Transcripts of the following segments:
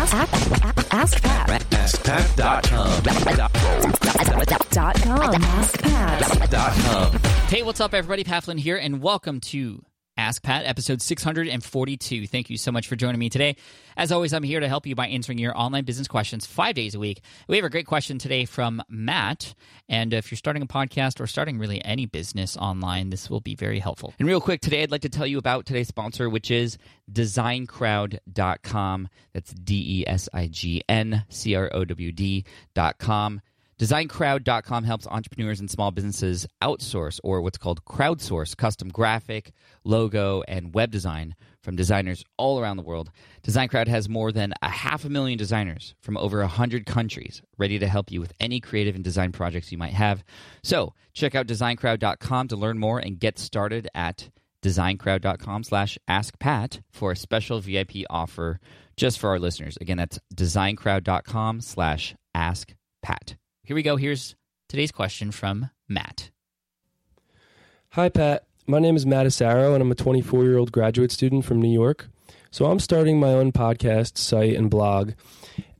Ask, ask, ask Pat. AskPat.com. Dot com. AskPat. Hey, what's up, everybody? Pat Flynn here, and welcome to Ask Pat, episode 642. Thank you so much for joining me today. As always, I'm here to help you by answering your online business questions five days a week. We have a great question today from Matt. And if you're starting a podcast or starting really any business online, this will be very helpful. And real quick, today I'd like to tell you about today's sponsor, which is designcrowd.com. That's D E S I G N C R O W D.com. DesignCrowd.com helps entrepreneurs and small businesses outsource or what's called crowdsource custom graphic, logo, and web design from designers all around the world. DesignCrowd has more than a half a million designers from over 100 countries ready to help you with any creative and design projects you might have. So check out DesignCrowd.com to learn more and get started at designcrowd.com slash askpat for a special VIP offer just for our listeners. Again, that's designcrowd.com slash askpat. Here we go. Here's today's question from Matt. Hi, Pat. My name is Matt Asaro, and I'm a 24 year old graduate student from New York. So I'm starting my own podcast, site, and blog.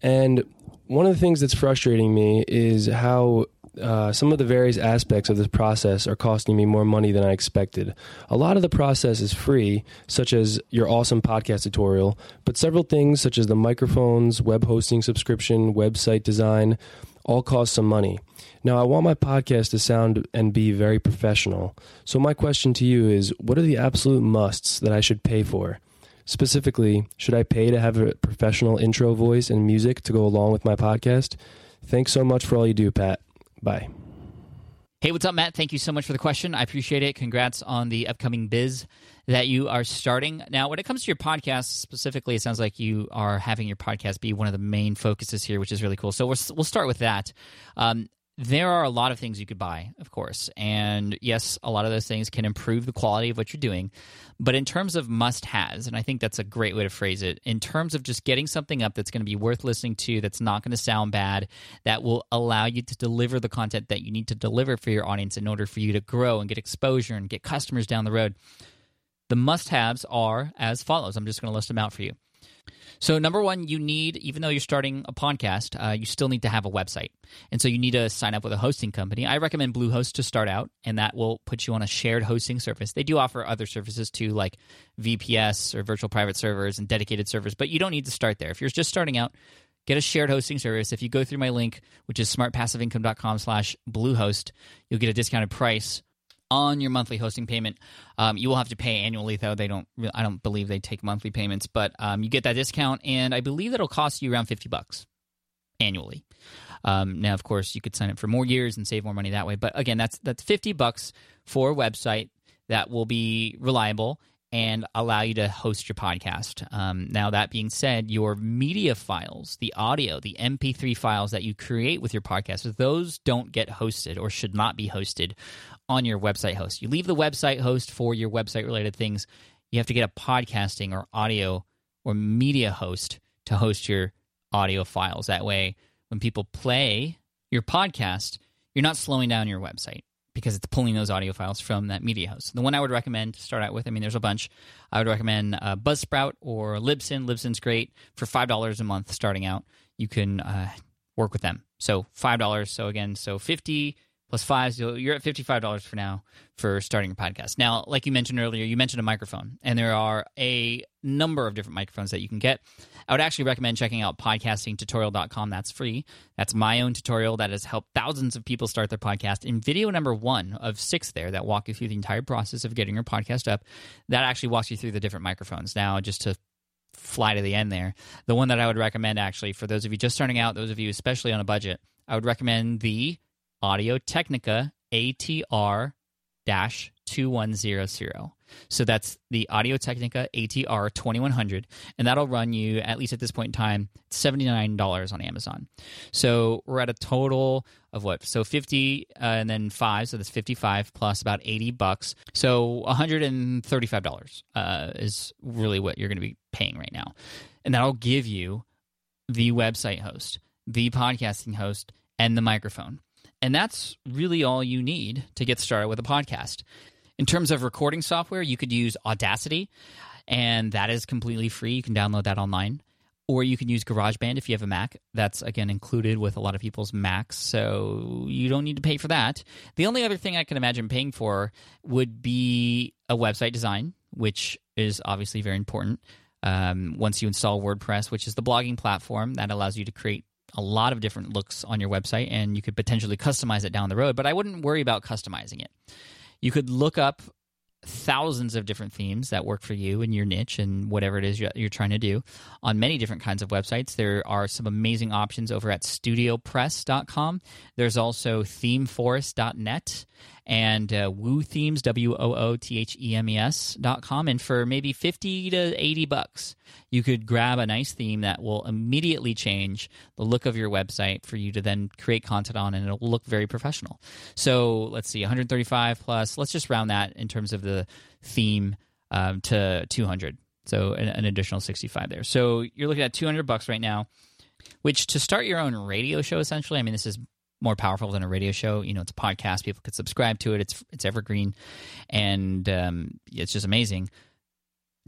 And one of the things that's frustrating me is how uh, some of the various aspects of this process are costing me more money than I expected. A lot of the process is free, such as your awesome podcast tutorial, but several things, such as the microphones, web hosting subscription, website design, all cost some money. Now, I want my podcast to sound and be very professional. So, my question to you is what are the absolute musts that I should pay for? Specifically, should I pay to have a professional intro voice and music to go along with my podcast? Thanks so much for all you do, Pat. Bye. Hey, what's up, Matt? Thank you so much for the question. I appreciate it. Congrats on the upcoming biz that you are starting. Now, when it comes to your podcast specifically, it sounds like you are having your podcast be one of the main focuses here, which is really cool. So we'll, we'll start with that. Um, there are a lot of things you could buy, of course. And yes, a lot of those things can improve the quality of what you're doing. But in terms of must has, and I think that's a great way to phrase it, in terms of just getting something up that's going to be worth listening to, that's not going to sound bad, that will allow you to deliver the content that you need to deliver for your audience in order for you to grow and get exposure and get customers down the road. The must haves are as follows. I'm just going to list them out for you. So, number one, you need, even though you're starting a podcast, uh, you still need to have a website. And so you need to sign up with a hosting company. I recommend Bluehost to start out, and that will put you on a shared hosting service. They do offer other services too, like VPS or virtual private servers and dedicated servers, but you don't need to start there. If you're just starting out, get a shared hosting service. If you go through my link, which is smartpassiveincome.com slash Bluehost, you'll get a discounted price on your monthly hosting payment. Um, you will have to pay annually, though. They don't. I don't believe they take monthly payments, but um, you get that discount, and I believe that'll cost you around fifty bucks annually. Um, now, of course, you could sign up for more years and save more money that way. But again, that's that's fifty bucks for a website that will be reliable and allow you to host your podcast. Um, now, that being said, your media files, the audio, the MP3 files that you create with your podcast, those don't get hosted or should not be hosted on your website host. You leave the website host for your website related things. You have to get a podcasting or audio or media host to host your audio files. That way, when people play your podcast, you're not slowing down your website because it's pulling those audio files from that media host. The one I would recommend to start out with, I mean, there's a bunch. I would recommend uh, Buzzsprout or Libsyn. Libsyn's great for five dollars a month starting out. You can uh, work with them. So five dollars. So again, so fifty plus five. So you're at fifty-five dollars for now for starting a podcast. Now, like you mentioned earlier, you mentioned a microphone, and there are a number of different microphones that you can get. I would actually recommend checking out podcastingtutorial.com. That's free. That's my own tutorial that has helped thousands of people start their podcast. In video number one of six, there that walk you through the entire process of getting your podcast up, that actually walks you through the different microphones. Now, just to fly to the end there, the one that I would recommend actually for those of you just starting out, those of you especially on a budget, I would recommend the Audio Technica ATR 2100. So that's the Audio Technica ATR 2100, and that'll run you, at least at this point in time, $79 on Amazon. So we're at a total of what? So 50 uh, and then 5, so that's 55 plus about 80 bucks. So $135 uh, is really what you're going to be paying right now. And that'll give you the website host, the podcasting host, and the microphone. And that's really all you need to get started with a podcast. In terms of recording software, you could use Audacity, and that is completely free. You can download that online. or you can use GarageBand if you have a Mac. That's again included with a lot of people's Macs, so you don't need to pay for that. The only other thing I can imagine paying for would be a website design, which is obviously very important. Um, once you install WordPress, which is the blogging platform that allows you to create a lot of different looks on your website, and you could potentially customize it down the road. But I wouldn't worry about customizing it. You could look up thousands of different themes that work for you and your niche and whatever it is you're trying to do on many different kinds of websites. There are some amazing options over at studiopress.com. There's also themeforest.net and uh, Woo Themes, W O O T H E M E S dot com. And for maybe 50 to 80 bucks, you could grab a nice theme that will immediately change the look of your website for you to then create content on, and it'll look very professional. So let's see, 135 plus, let's just round that in terms of the theme um, to 200. So an, an additional 65 there. So you're looking at 200 bucks right now which to start your own radio show essentially i mean this is more powerful than a radio show. You know, it's a podcast. People could subscribe to it. It's it's evergreen, and um, it's just amazing.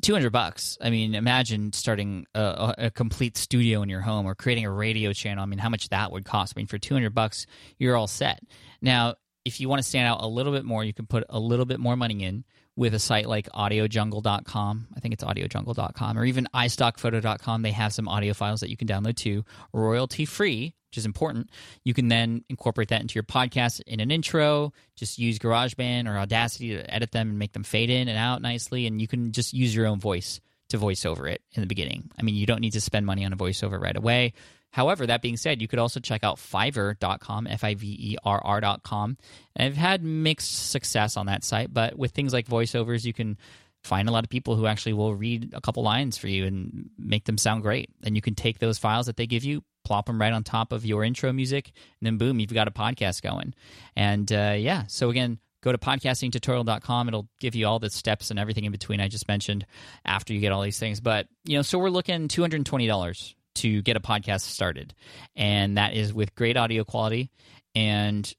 Two hundred bucks. I mean, imagine starting a, a, complete studio in your home or creating a radio channel. I mean, how much that would cost? I mean, for two hundred bucks, you're all set. Now, if you want to stand out a little bit more, you can put a little bit more money in with a site like audiojungle.com. I think it's audiojungle.com or even istockphoto.com. They have some audio files that you can download too, royalty free, which is important. You can then incorporate that into your podcast in an intro. Just use GarageBand or Audacity to edit them and make them fade in and out nicely. And you can just use your own voice to voice over it in the beginning. I mean, you don't need to spend money on a voiceover right away. However, that being said, you could also check out Fiverr.com, F I V E R R.com. I've had mixed success on that site, but with things like voiceovers, you can find a lot of people who actually will read a couple lines for you and make them sound great. And you can take those files that they give you, plop them right on top of your intro music, and then boom, you've got a podcast going. And uh, yeah, so again, go to podcastingtutorial.com. It'll give you all the steps and everything in between I just mentioned after you get all these things. But, you know, so we're looking $220 to get a podcast started. And that is with great audio quality and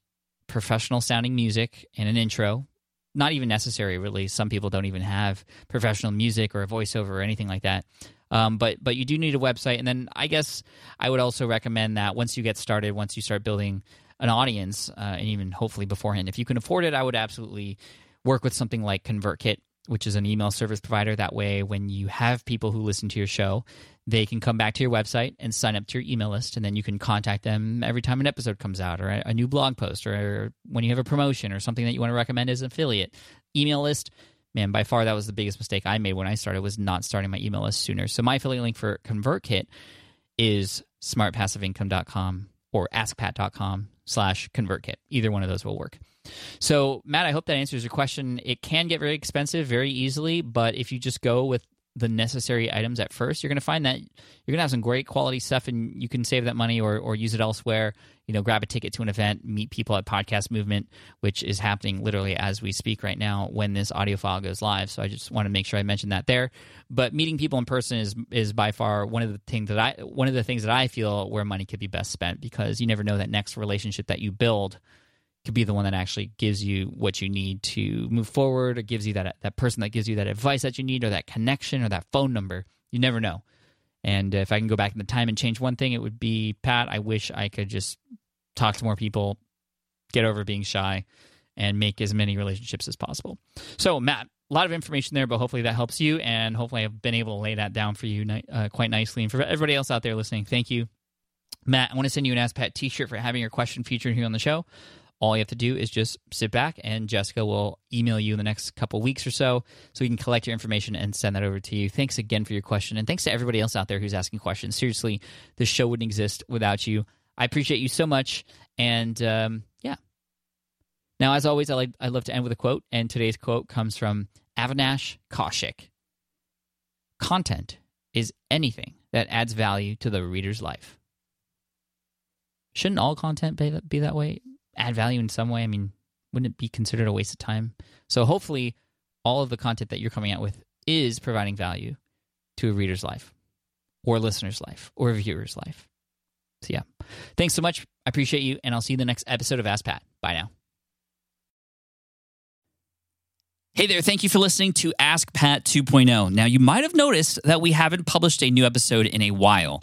professional sounding music and an intro not even necessary really some people don't even have professional music or a voiceover or anything like that um, but but you do need a website. And then i guess i would also recommend that once you get started once you start building an audience uh, and even hopefully beforehand if you can afford it i would absolutely work with something like convertkit which is an email service provider. That way when you have people who listen to your show they can come back to your website and sign up to your email list and then you can contact them every time an episode comes out or a, new blog post or when you have a promotion or something that you want to recommend as an affiliate. Email list man by far that was the biggest mistake i made when i started was not starting my email list sooner. So my affiliate link for convertkit is smartpassiveincome.com or askpat.com slash convertkit. Either one of those will work. So matt i hope that answers your question. It can get very expensive very easily but if you just go with the necessary items at first, you're going to find that you're going to have some great quality stuff and you can save that money or, or use it elsewhere. You know, grab a ticket to an event, meet people at Podcast Movement, which is happening literally as we speak right now when this audio file goes live. So I just want to make sure I mention that there. But meeting people in person is is by far one of the things that I one of the things that I feel where money could be best spent because you never know that next relationship that you build could be the one that actually gives you what you need to move forward or gives you that that person that gives you that advice that you need or that connection or that phone number. You never know. And if i can go back in the time and change one thing it would be pat i wish i could just talk to more people get over being shy and make as many relationships as possible. So matt a lot of information there but hopefully that helps you and hopefully i've been able to lay that down for you uh, quite nicely. And for everybody else out there listening thank you. Matt i want to send you an ask pat t-shirt for having your question featured here on the show all you have to do is just sit back and Jessica will email you in the next couple weeks or so so we can collect your information and send that over to you. Thanks again for your question. And thanks to everybody else out there who's asking questions. Seriously, this show wouldn't exist without you. I appreciate you so much. And um, yeah. Now, as always, I, like, I love to end with a quote. And today's quote comes from Avinash Kaushik Content is anything that adds value to the reader's life. Shouldn't all content be that way? Add value in some way? I mean, wouldn't it be considered a waste of time? So hopefully, all of the content that you're coming out with is providing value to a reader's life, or listener's life, or viewer's life. So yeah, thanks so much. I appreciate you, and I'll see you in the next episode of Ask Pat. Bye now. Hey there, thank you for listening to Ask Pat 2.0. Now, you might have noticed that we haven't published a new episode in a while.